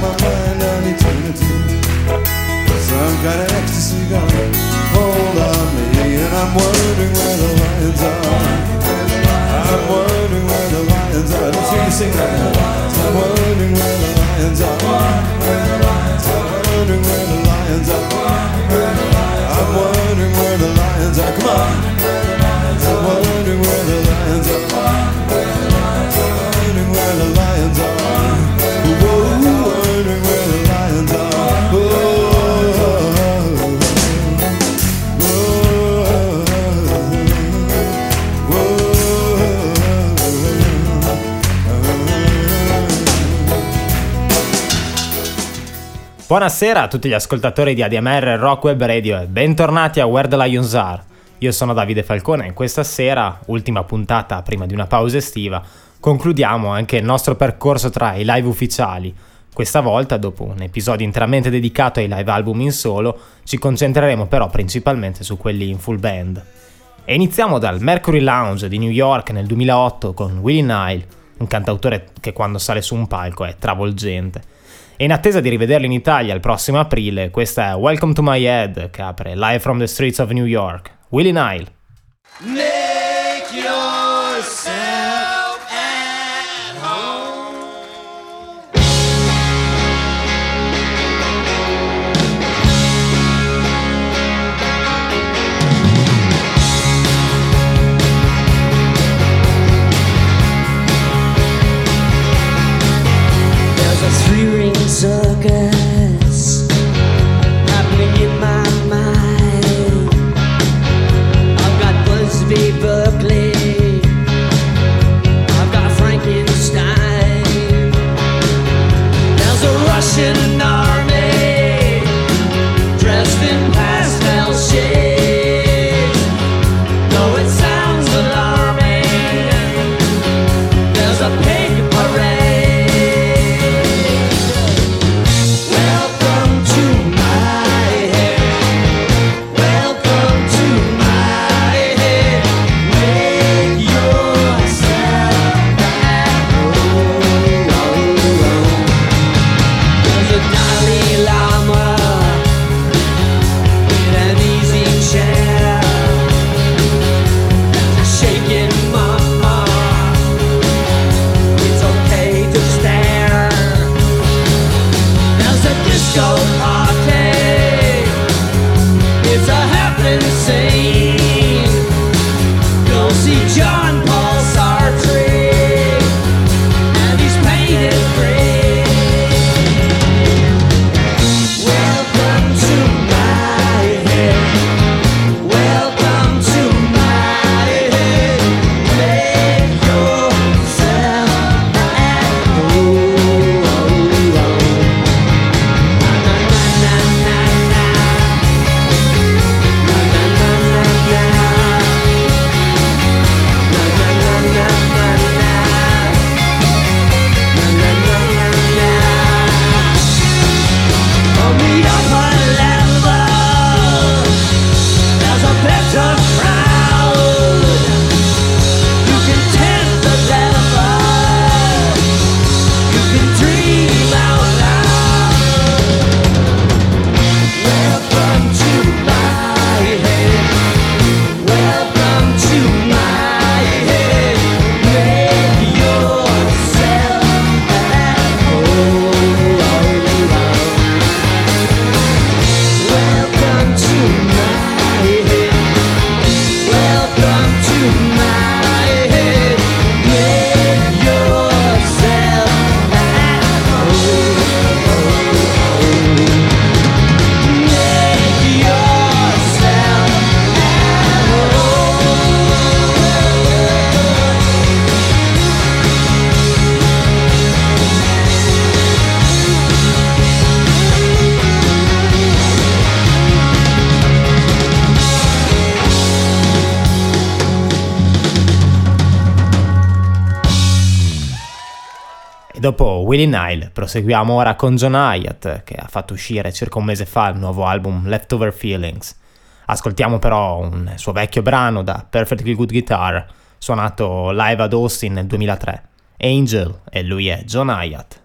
my mind on eternity. Some kind of ecstasy gonna hold on me, and I'm wondering where the lions are. I'm wondering where the lions are. Let's hear you sing that. I'm wondering where the lions are. I'm wondering where the lions are. I'm wondering where the lions are. Come on. Buonasera a tutti gli ascoltatori di ADMR Rock Web Radio e bentornati a Where the Lions Are. Io sono Davide Falcone e questa sera, ultima puntata prima di una pausa estiva, concludiamo anche il nostro percorso tra i live ufficiali. Questa volta, dopo un episodio interamente dedicato ai live album in solo, ci concentreremo però principalmente su quelli in full band. E iniziamo dal Mercury Lounge di New York nel 2008 con Willie Nile, un cantautore che quando sale su un palco è travolgente. E in attesa di rivederlo in Italia il prossimo aprile, questa è Welcome to My Head che apre Live from the Streets of New York. Willie Nile. Willie Nile. Proseguiamo ora con John Hyatt, che ha fatto uscire circa un mese fa il nuovo album Leftover Feelings. Ascoltiamo però un suo vecchio brano da Perfectly Good Guitar, suonato live ad Austin nel 2003, Angel, e lui è John Hyatt.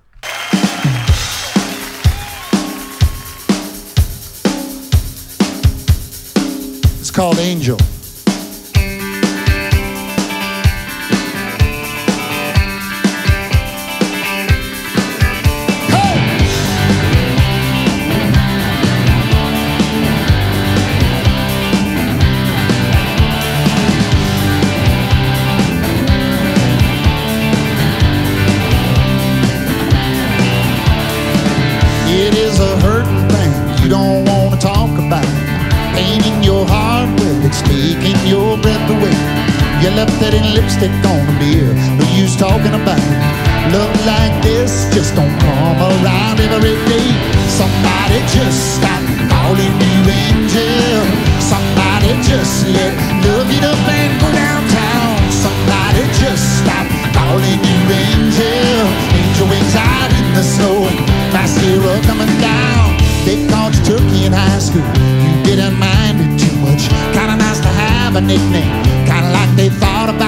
It's called Angel. That in lipstick on a mirror, no use talking about. Love like this just don't come around every day. Somebody just stop calling you angel. Somebody just let love it up and go downtown. Somebody just stop calling you angel. Angel wings out in the snow mascara coming down. They called you turkey in high school. You didn't mind it too much. Kinda nice to have a nickname. Kinda like they thought about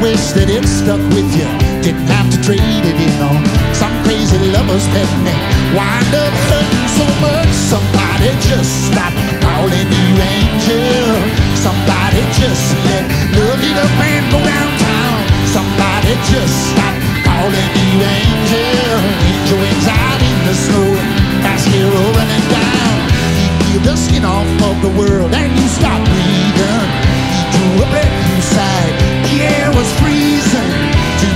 wish that it stuck with you. Didn't have to trade it in on some crazy lover's pet name. Wind up hurting so much. Somebody just stop calling you angel. Somebody just let love it up and go downtown. Somebody just stop calling you angel. Angel wings out in the snow. Mascara running down. He peeled the skin off of the world and you stopped breathing. He drew a breath The air was freezing. Two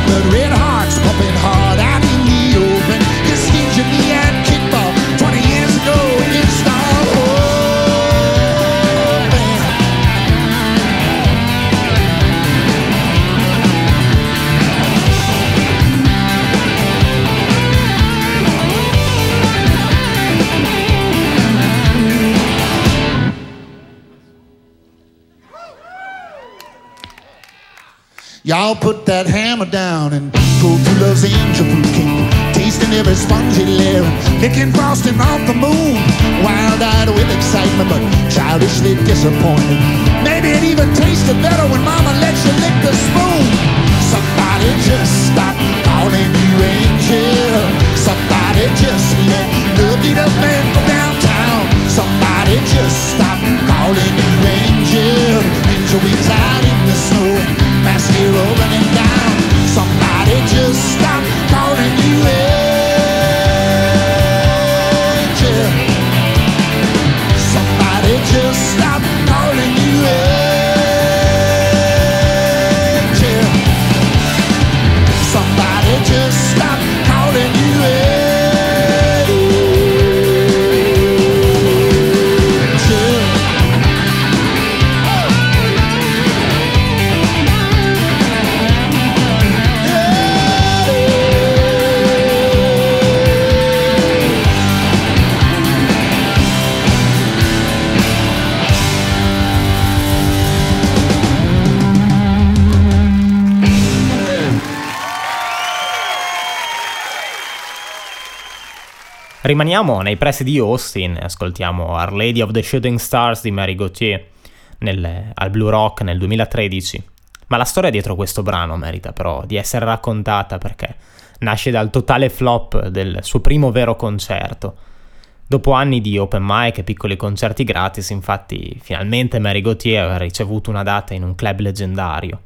down and go to love's angel food cake. Tasting every spongy layer, licking frosting off the moon. Wild-eyed with excitement, but childishly disappointed. Maybe it even tasted better when mama let you lick the spoon. Somebody just stop calling you angel. Somebody just let love it up and go downtown. Somebody just stop calling you angel. Angel out in the snow, Rimaniamo nei pressi di Austin e ascoltiamo Our Lady of the Shooting Stars di Mary Gauthier nel- al Blue Rock nel 2013. Ma la storia dietro questo brano merita però di essere raccontata perché nasce dal totale flop del suo primo vero concerto. Dopo anni di open mic e piccoli concerti gratis, infatti, finalmente Mary Gauthier aveva ricevuto una data in un club leggendario.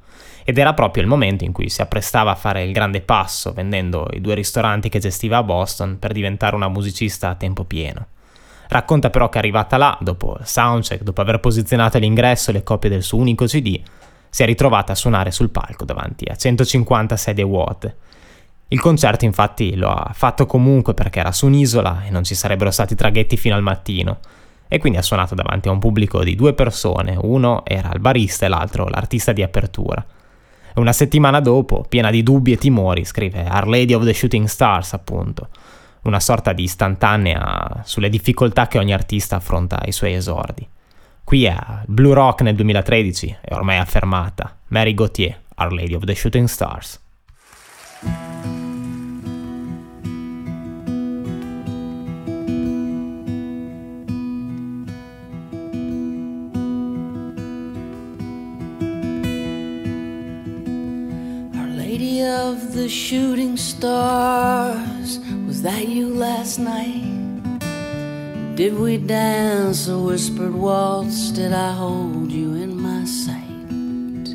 Ed era proprio il momento in cui si apprestava a fare il grande passo, vendendo i due ristoranti che gestiva a Boston per diventare una musicista a tempo pieno. Racconta però che arrivata là, dopo il soundcheck, dopo aver posizionato all'ingresso le copie del suo unico CD, si è ritrovata a suonare sul palco davanti a 150 sedie vuote. Il concerto infatti lo ha fatto comunque perché era su un'isola e non ci sarebbero stati traghetti fino al mattino, e quindi ha suonato davanti a un pubblico di due persone, uno era il barista e l'altro l'artista di apertura. Una settimana dopo, piena di dubbi e timori, scrive Our Lady of the Shooting Stars, appunto, una sorta di istantanea sulle difficoltà che ogni artista affronta ai suoi esordi. Qui è Blue Rock nel 2013 è ormai affermata Mary Gauthier, Our Lady of the Shooting Stars. The Shooting Stars, was that you last night? Did we dance a whispered waltz? Did I hold you in my sight?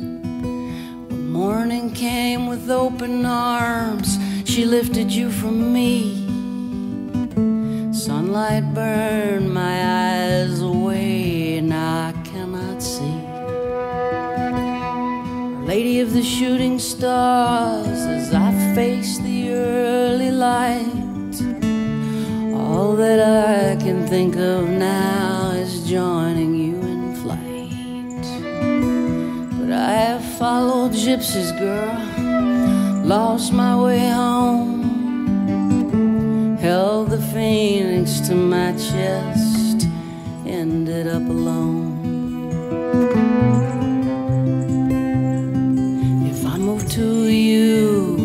When morning came with open arms, she lifted you from me. Sunlight burned my eyes away, of the shooting stars, as I face the early light. All that I can think of now is joining you in flight. But I have followed gypsies, girl, lost my way home, held the phoenix to my chest, ended up alone. To you,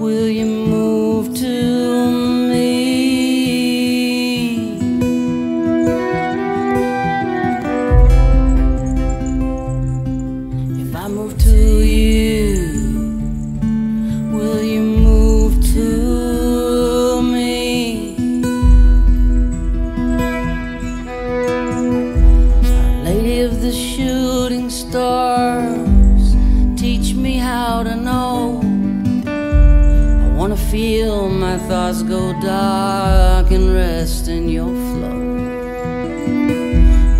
will you move to me? If I move to you, will you move to me? Lady of the shooting stars, feel my thoughts go dark and rest in your flow.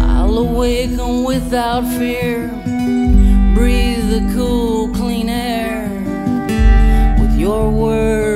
I'll awaken without fear, breathe the cool, clean air. With your words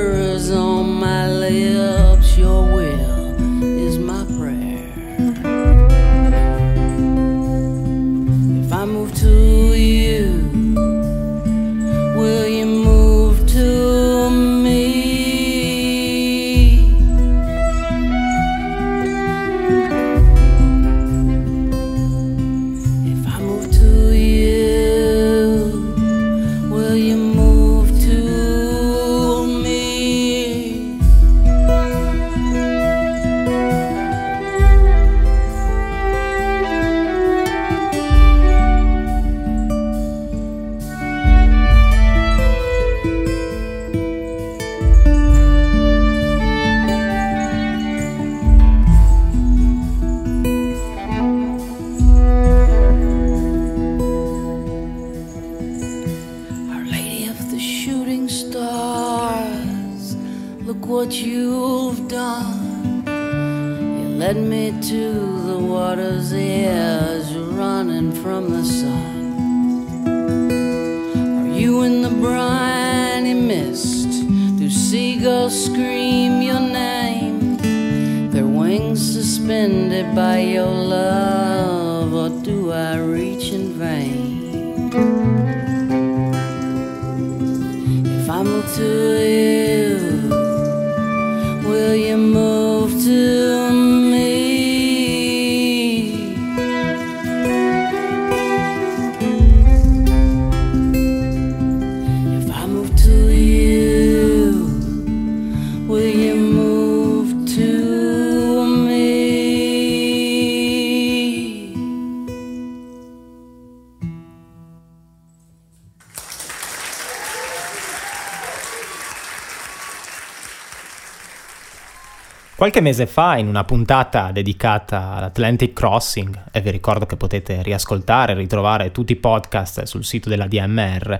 Qualche mese fa, in una puntata dedicata all'Atlantic Crossing, e vi ricordo che potete riascoltare e ritrovare tutti i podcast sul sito della DMR,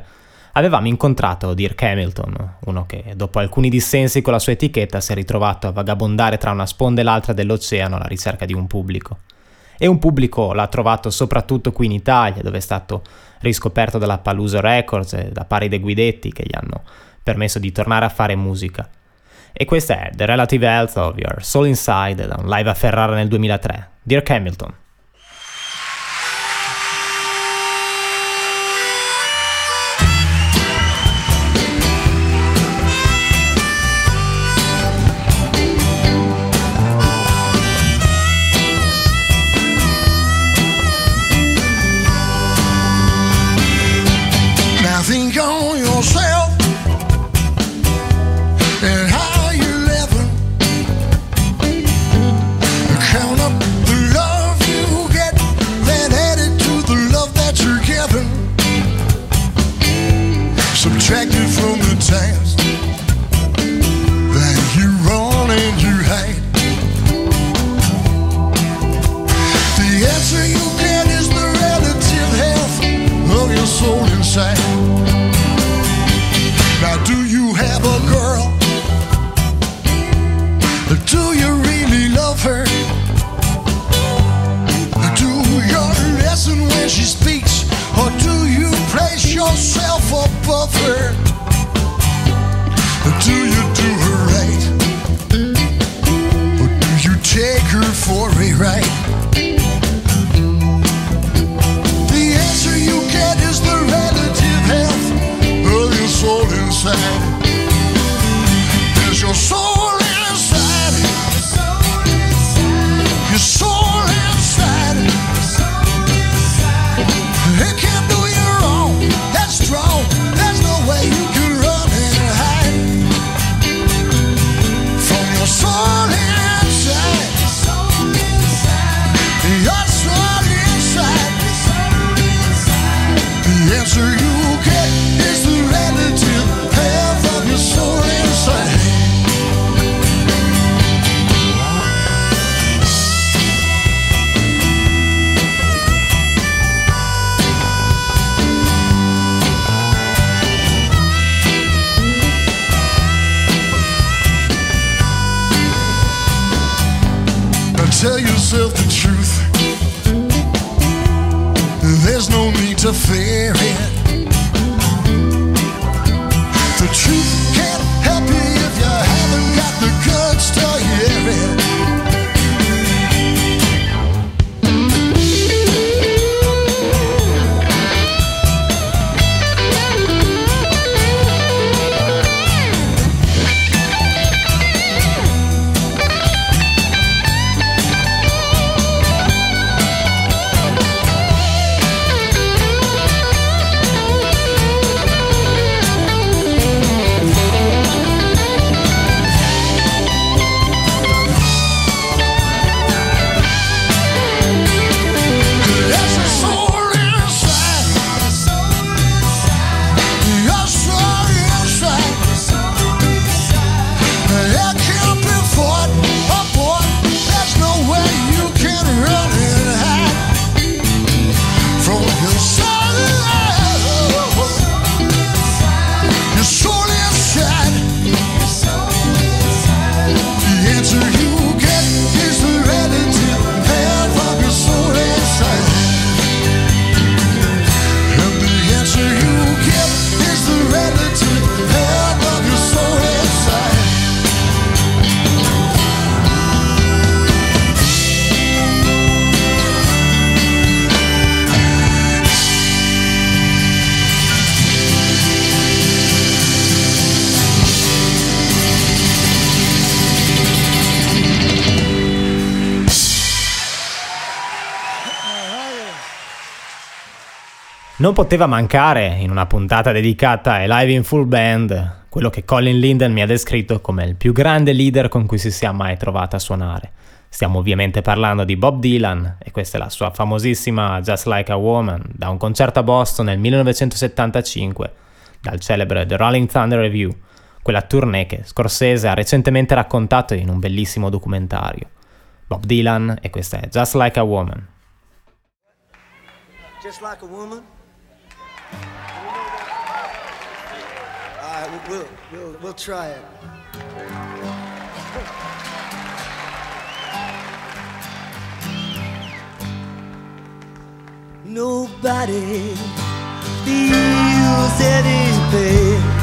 avevamo incontrato Dirk Hamilton, uno che dopo alcuni dissensi con la sua etichetta si è ritrovato a vagabondare tra una sponda e l'altra dell'oceano alla ricerca di un pubblico. E un pubblico l'ha trovato soprattutto qui in Italia, dove è stato riscoperto dalla Paluso Records e da pari dei Guidetti che gli hanno permesso di tornare a fare musica. E questa è The Relative Health of Your Soul Inside da un live a Ferrara nel 2003. Dirk Hamilton. Non poteva mancare in una puntata dedicata ai live in full band quello che Colin Linden mi ha descritto come il più grande leader con cui si sia mai trovato a suonare. Stiamo ovviamente parlando di Bob Dylan e questa è la sua famosissima Just Like a Woman da un concerto a Boston nel 1975 dal celebre The Rolling Thunder Review, quella tournée che Scorsese ha recentemente raccontato in un bellissimo documentario. Bob Dylan e questa è Just Like a Woman. Just like a woman. we'll, we'll, we'll try it. Nobody feels anything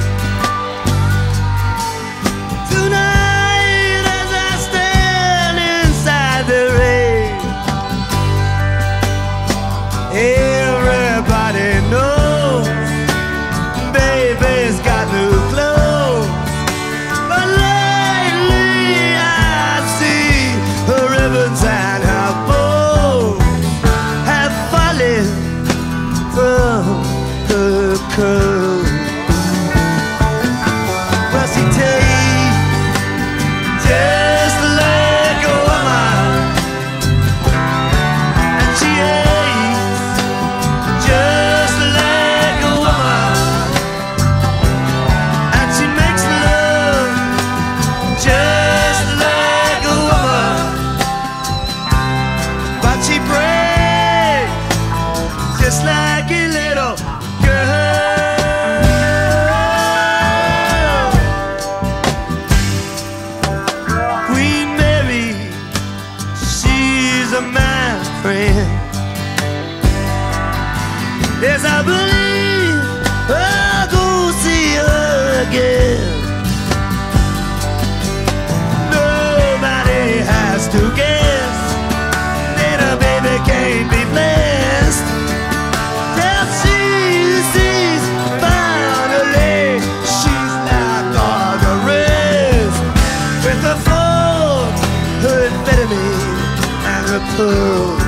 her pearl.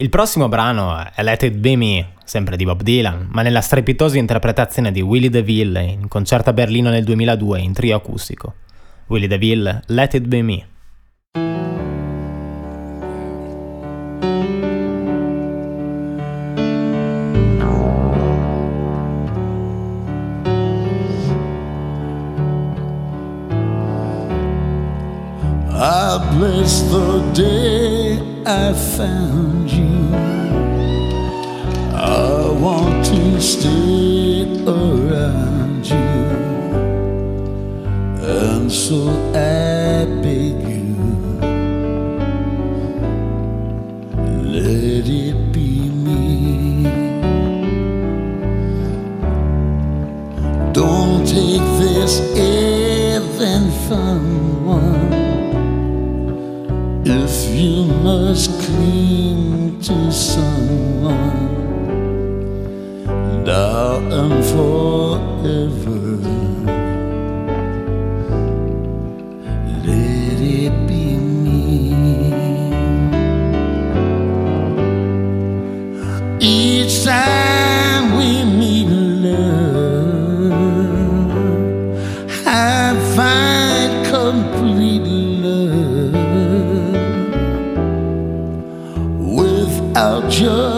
Il prossimo brano è Let It Be Me, sempre di Bob Dylan, ma nella strepitosa interpretazione di Willie DeVille in concerto a Berlino nel 2002 in trio acustico. Willie DeVille, Let It Be Me. I bless the day I found you. I want to stay around you. And so I beg you, let it be me. Don't take this even from one. If you must cling to someone now and forever, let it be me. Each time we meet love, I find complete love without your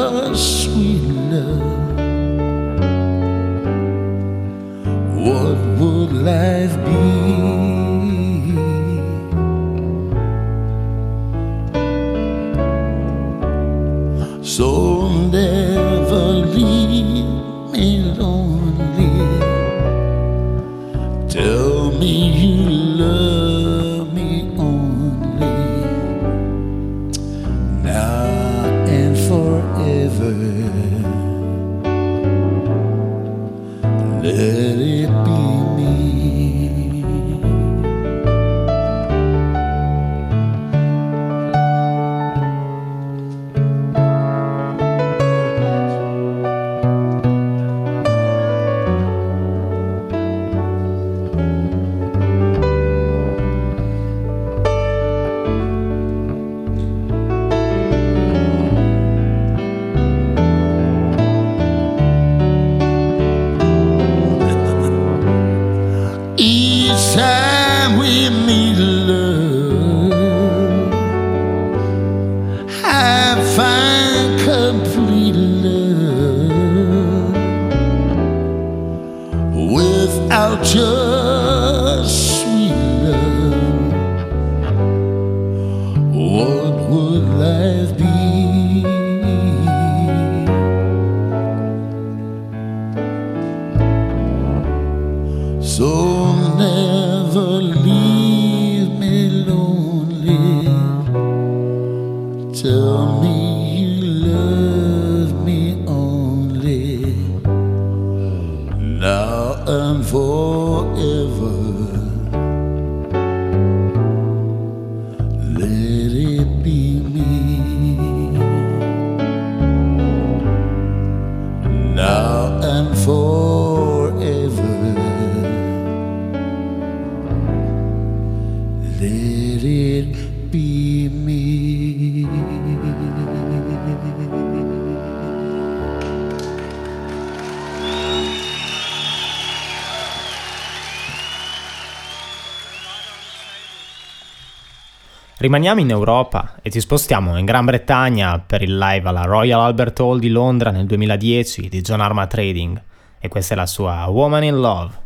Tell me you love Rimaniamo in Europa e ci spostiamo in Gran Bretagna per il live alla Royal Albert Hall di Londra nel 2010 di John Arma Trading e questa è la sua Woman in Love.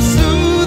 soon.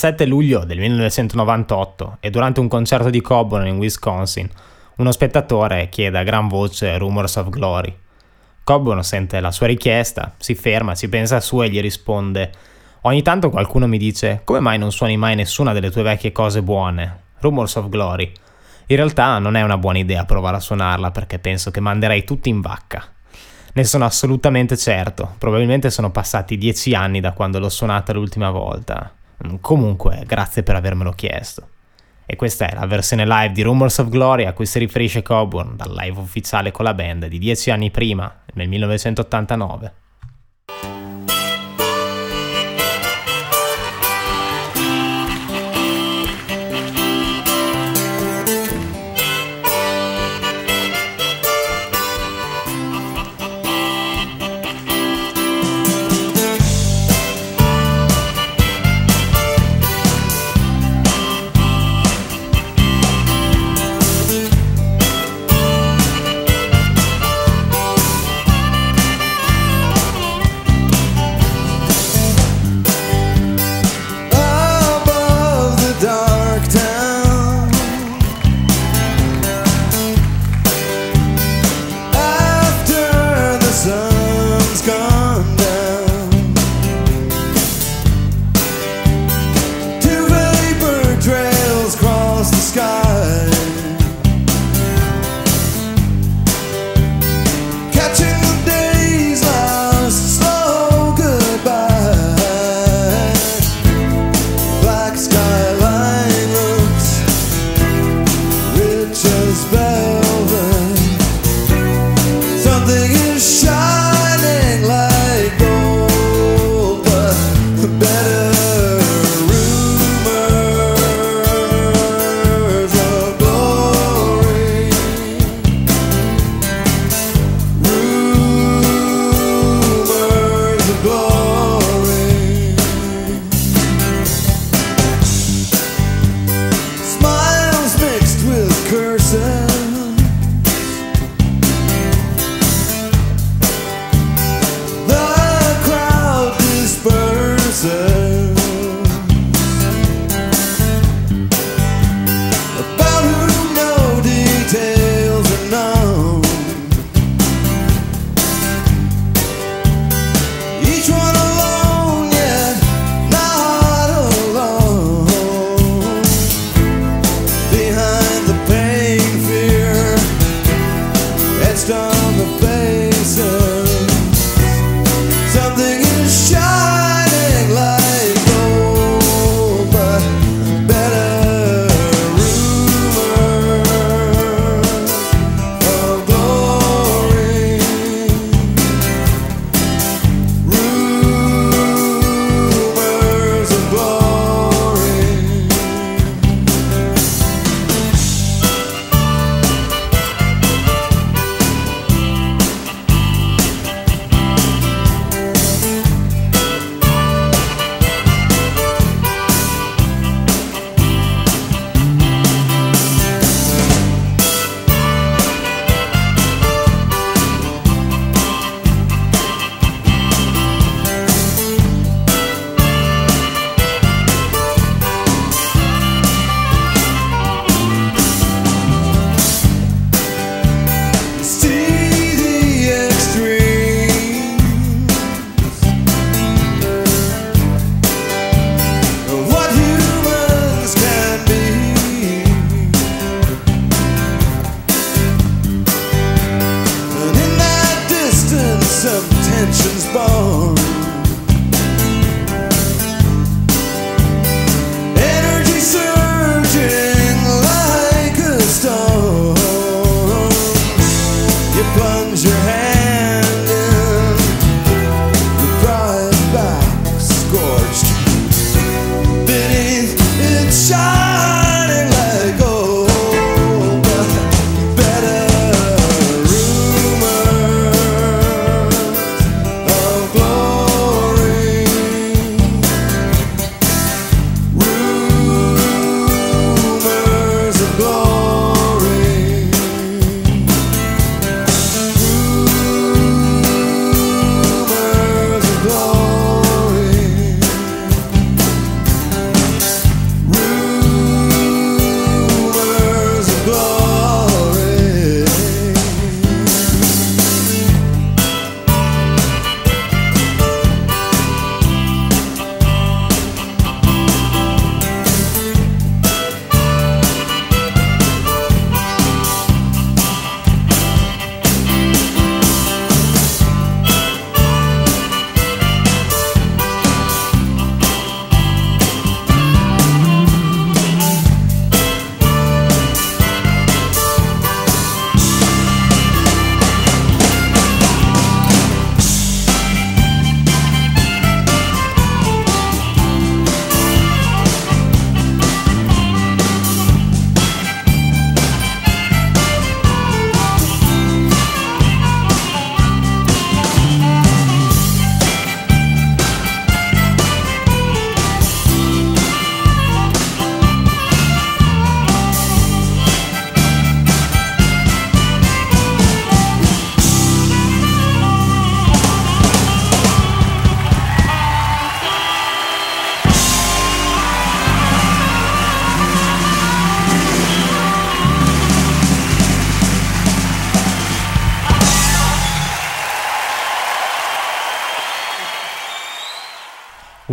7 luglio del 1998 e durante un concerto di Coburn in Wisconsin, uno spettatore chiede a gran voce Rumors of Glory. Coburn sente la sua richiesta, si ferma, ci pensa su e gli risponde Ogni tanto qualcuno mi dice come mai non suoni mai nessuna delle tue vecchie cose buone? Rumors of Glory. In realtà non è una buona idea provare a suonarla perché penso che manderei tutti in vacca. Ne sono assolutamente certo, probabilmente sono passati dieci anni da quando l'ho suonata l'ultima volta. Comunque, grazie per avermelo chiesto. E questa è la versione live di Rumors of Glory a cui si riferisce Coburn dal live ufficiale con la band di dieci anni prima, nel 1989.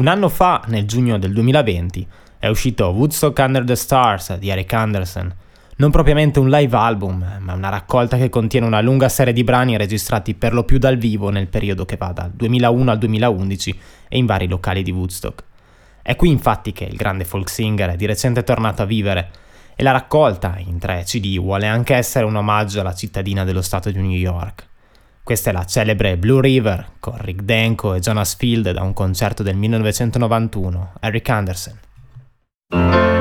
Un anno fa, nel giugno del 2020, è uscito Woodstock Under the Stars di Eric Anderson. Non propriamente un live album, ma una raccolta che contiene una lunga serie di brani registrati per lo più dal vivo nel periodo che va dal 2001 al 2011 e in vari locali di Woodstock. È qui infatti che il grande folk singer è di recente tornato a vivere e la raccolta, in tre CD, vuole anche essere un omaggio alla cittadina dello stato di New York. Questa è la celebre Blue River con Rick Denko e Jonas Field da un concerto del 1991, Eric Anderson.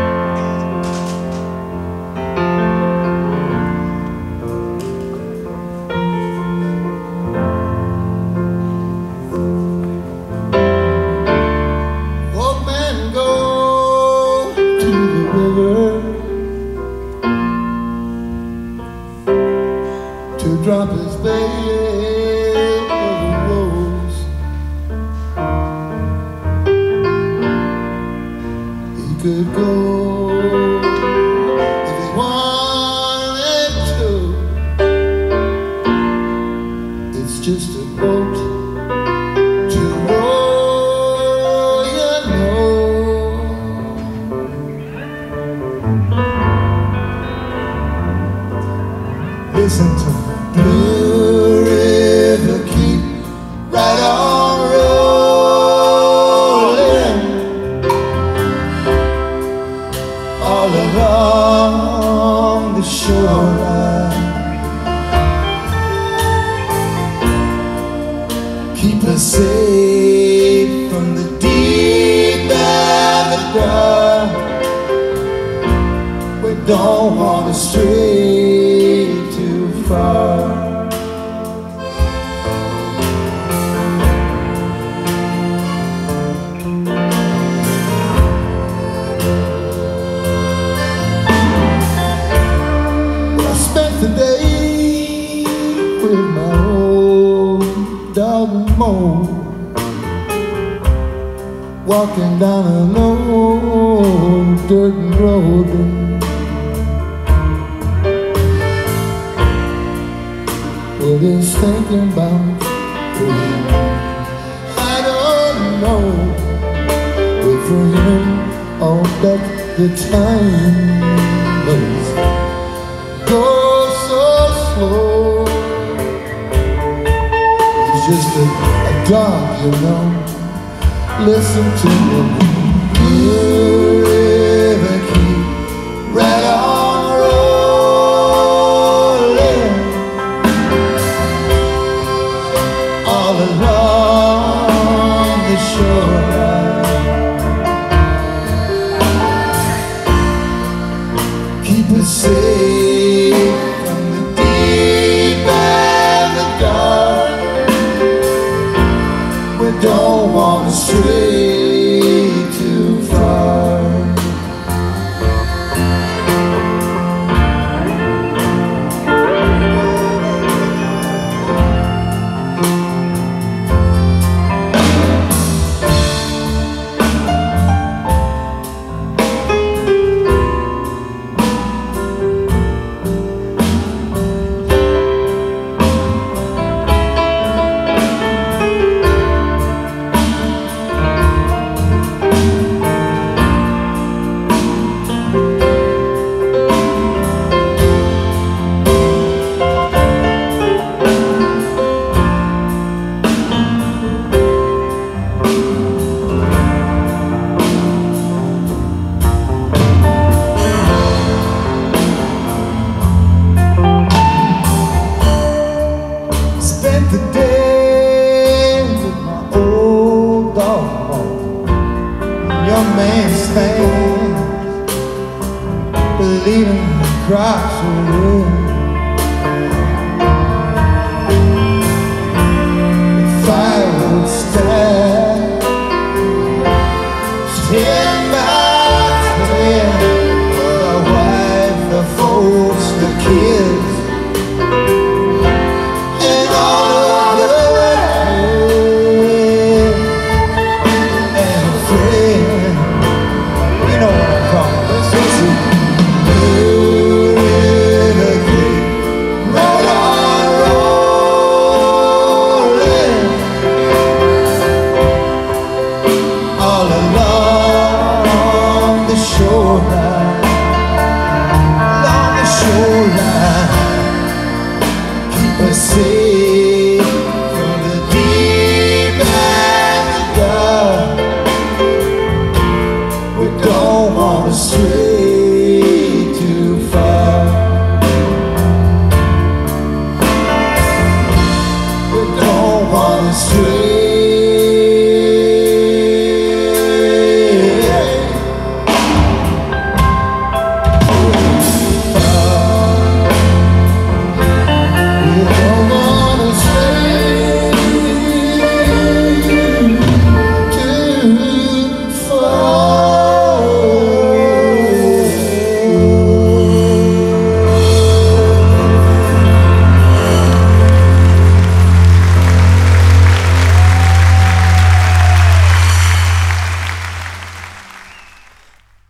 Walking down an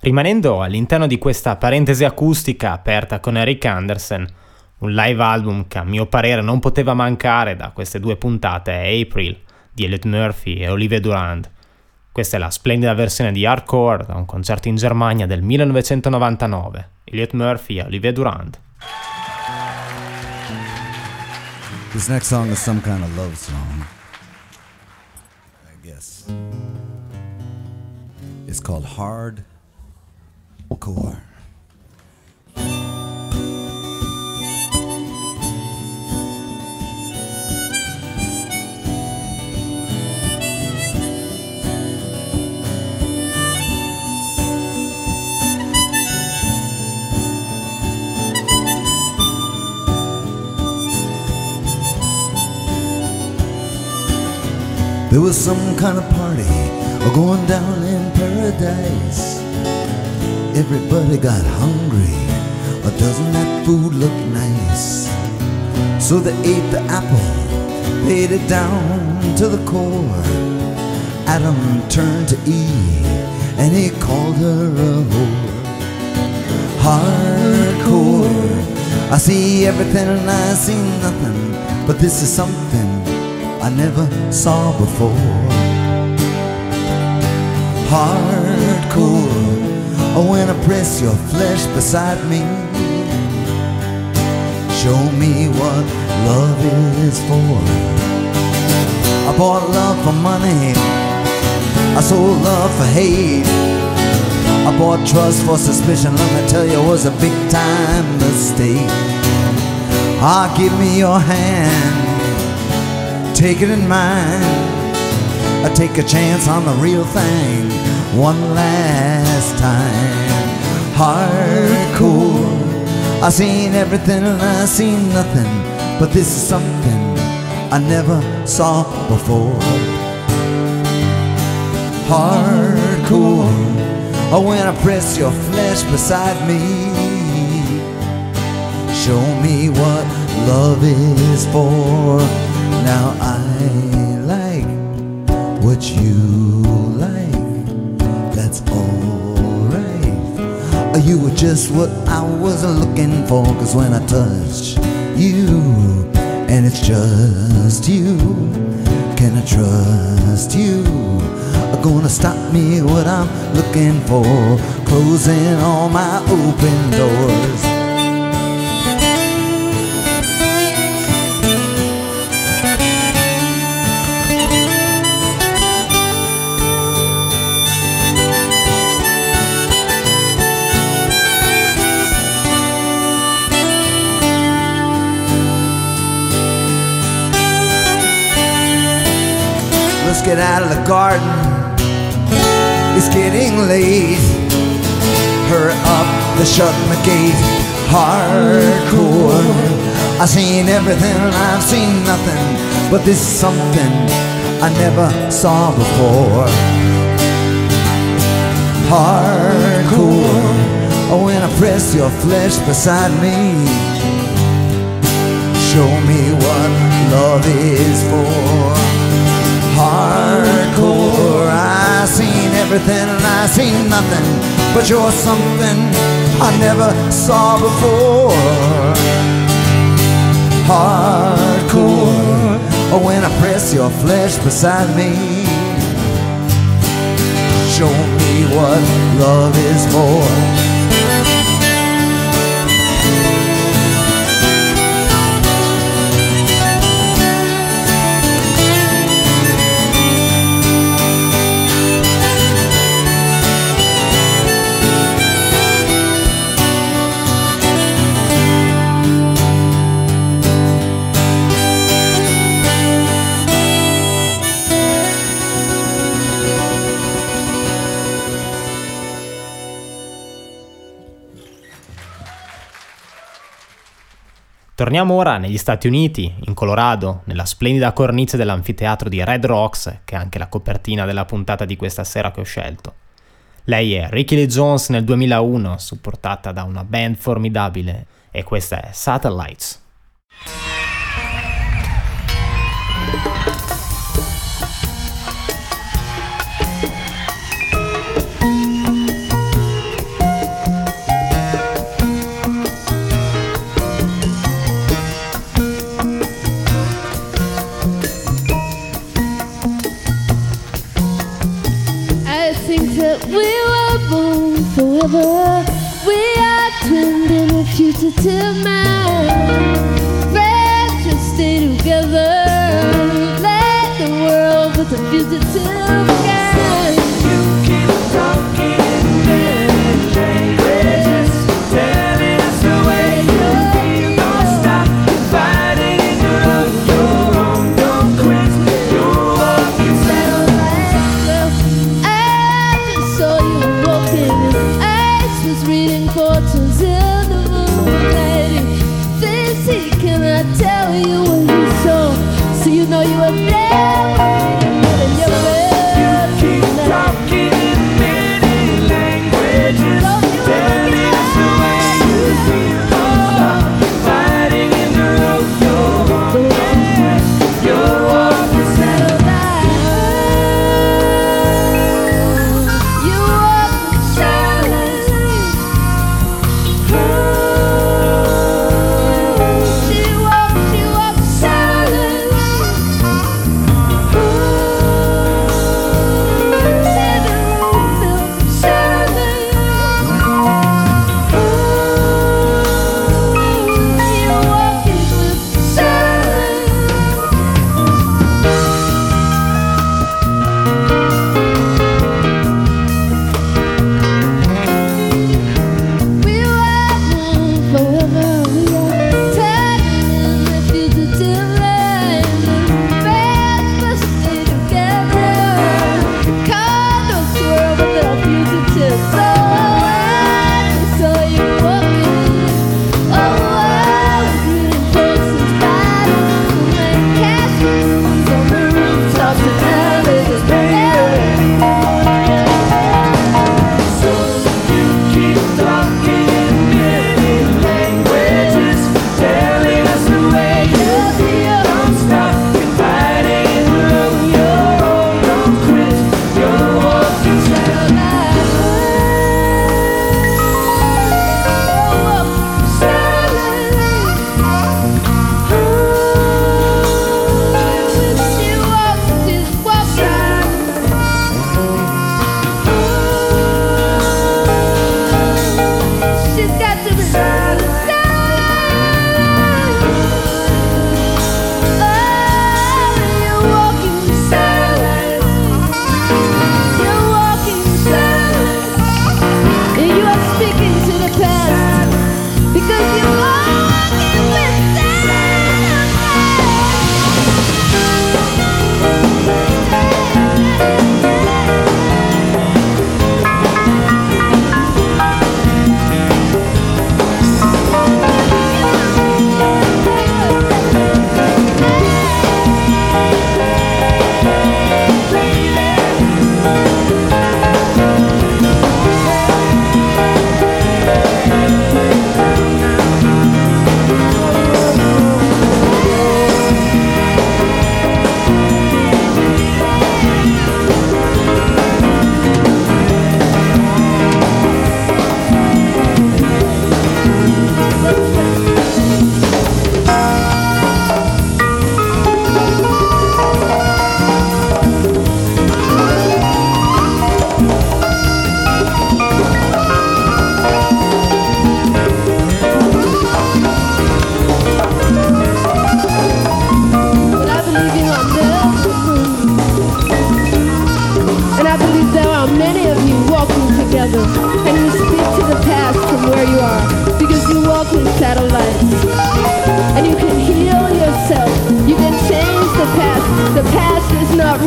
Rimanendo all'interno di questa parentesi acustica aperta con Eric Anderson, un live album che a mio parere non poteva mancare da queste due puntate è April di Elliot Murphy e Olivier Durand. Questa è la splendida versione di Hardcore da un concerto in Germania del 1999. Elliot Murphy e Olivier Durand. This next song is some kind of love song. I guess. It's called Hard There was some kind of party going down in paradise. Everybody got hungry, or doesn't that food look nice? So they ate the apple, paid it down to the core. Adam turned to Eve, and he called her a whore. Hardcore. I see everything and I see nothing, but this is something I never saw before. Hardcore. Oh, when I press your flesh beside me, show me what love is for. I bought love for money, I sold love for hate. I bought trust for suspicion, let me tell you, it was a big time mistake. Ah, give me your hand, take it in mine. I take a chance on the real thing one last time. Hardcore. I seen everything and I seen nothing, but this is something I never saw before. Hardcore. Oh, when I press your flesh beside me, show me what love is for. Now I like what you like. That's alright. You were just what I was looking for. Cause when I touch you, and it's just you, can I trust you? Are Gonna stop me what I'm looking for, closing all my open doors. Get out of the garden. It's getting late. Hurry up, they shut my gate. Hardcore. I've seen everything, I've seen nothing, but this is something I never saw before. Hardcore. Oh, when I press your flesh beside me, show me what love is for hardcore. I seen everything and I seen nothing, but you're something I never saw before. Hardcore. Oh, when I press your flesh beside me, show me what love is for. Torniamo ora negli Stati Uniti, in Colorado, nella splendida cornice dell'anfiteatro di Red Rocks, che è anche la copertina della puntata di questa sera che ho scelto. Lei è Ricky Lee Jones nel 2001, supportata da una band formidabile, e questa è Satellites. We are twinned in a fugitive man.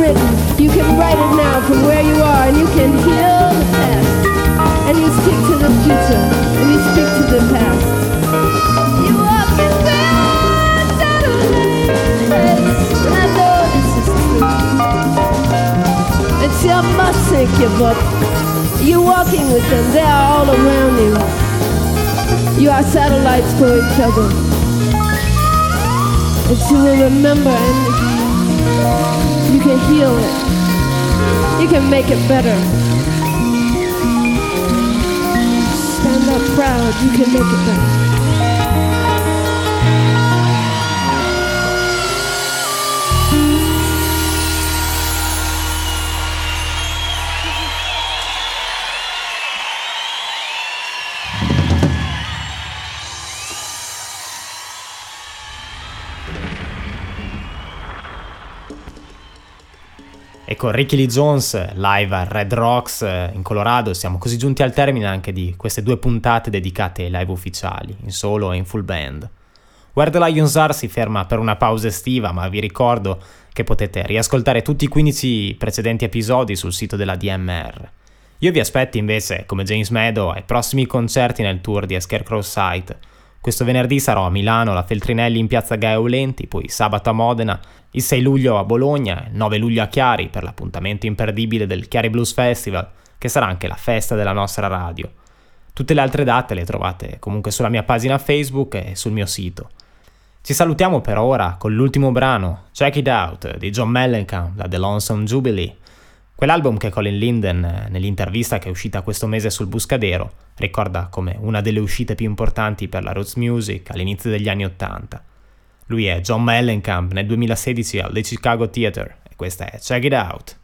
written. You can write it now from where you are, and you can heal the past. And you speak to the future, and you speak to the past. You walk in words out of place. I know this is true. It's your must think your book. You're walking with them, they are all around you. You are satellites for each other. It's who remember and you can heal it. You can make it better. Stand up proud. You can make it better. Con Ricky Lee Jones live a Red Rocks eh, in Colorado siamo così giunti al termine anche di queste due puntate dedicate ai live ufficiali, in solo e in full band. Where the Lions Are si ferma per una pausa estiva, ma vi ricordo che potete riascoltare tutti i 15 precedenti episodi sul sito della DMR. Io vi aspetto invece, come James Meadow, ai prossimi concerti nel tour di Scarecrow Site, questo venerdì sarò a Milano, la Feltrinelli in piazza Gaio Lenti, poi sabato a Modena, il 6 luglio a Bologna, il 9 luglio a Chiari per l'appuntamento imperdibile del Chiari Blues Festival, che sarà anche la festa della nostra radio. Tutte le altre date le trovate comunque sulla mia pagina Facebook e sul mio sito. Ci salutiamo per ora con l'ultimo brano, Check It Out, di John Mellencamp da The Lonesome Jubilee. Quell'album che Colin Linden, eh, nell'intervista che è uscita questo mese sul Buscadero, ricorda come una delle uscite più importanti per la roots music all'inizio degli anni Ottanta. Lui è John Mellencamp nel 2016 al The Chicago Theatre e questa è Check It Out.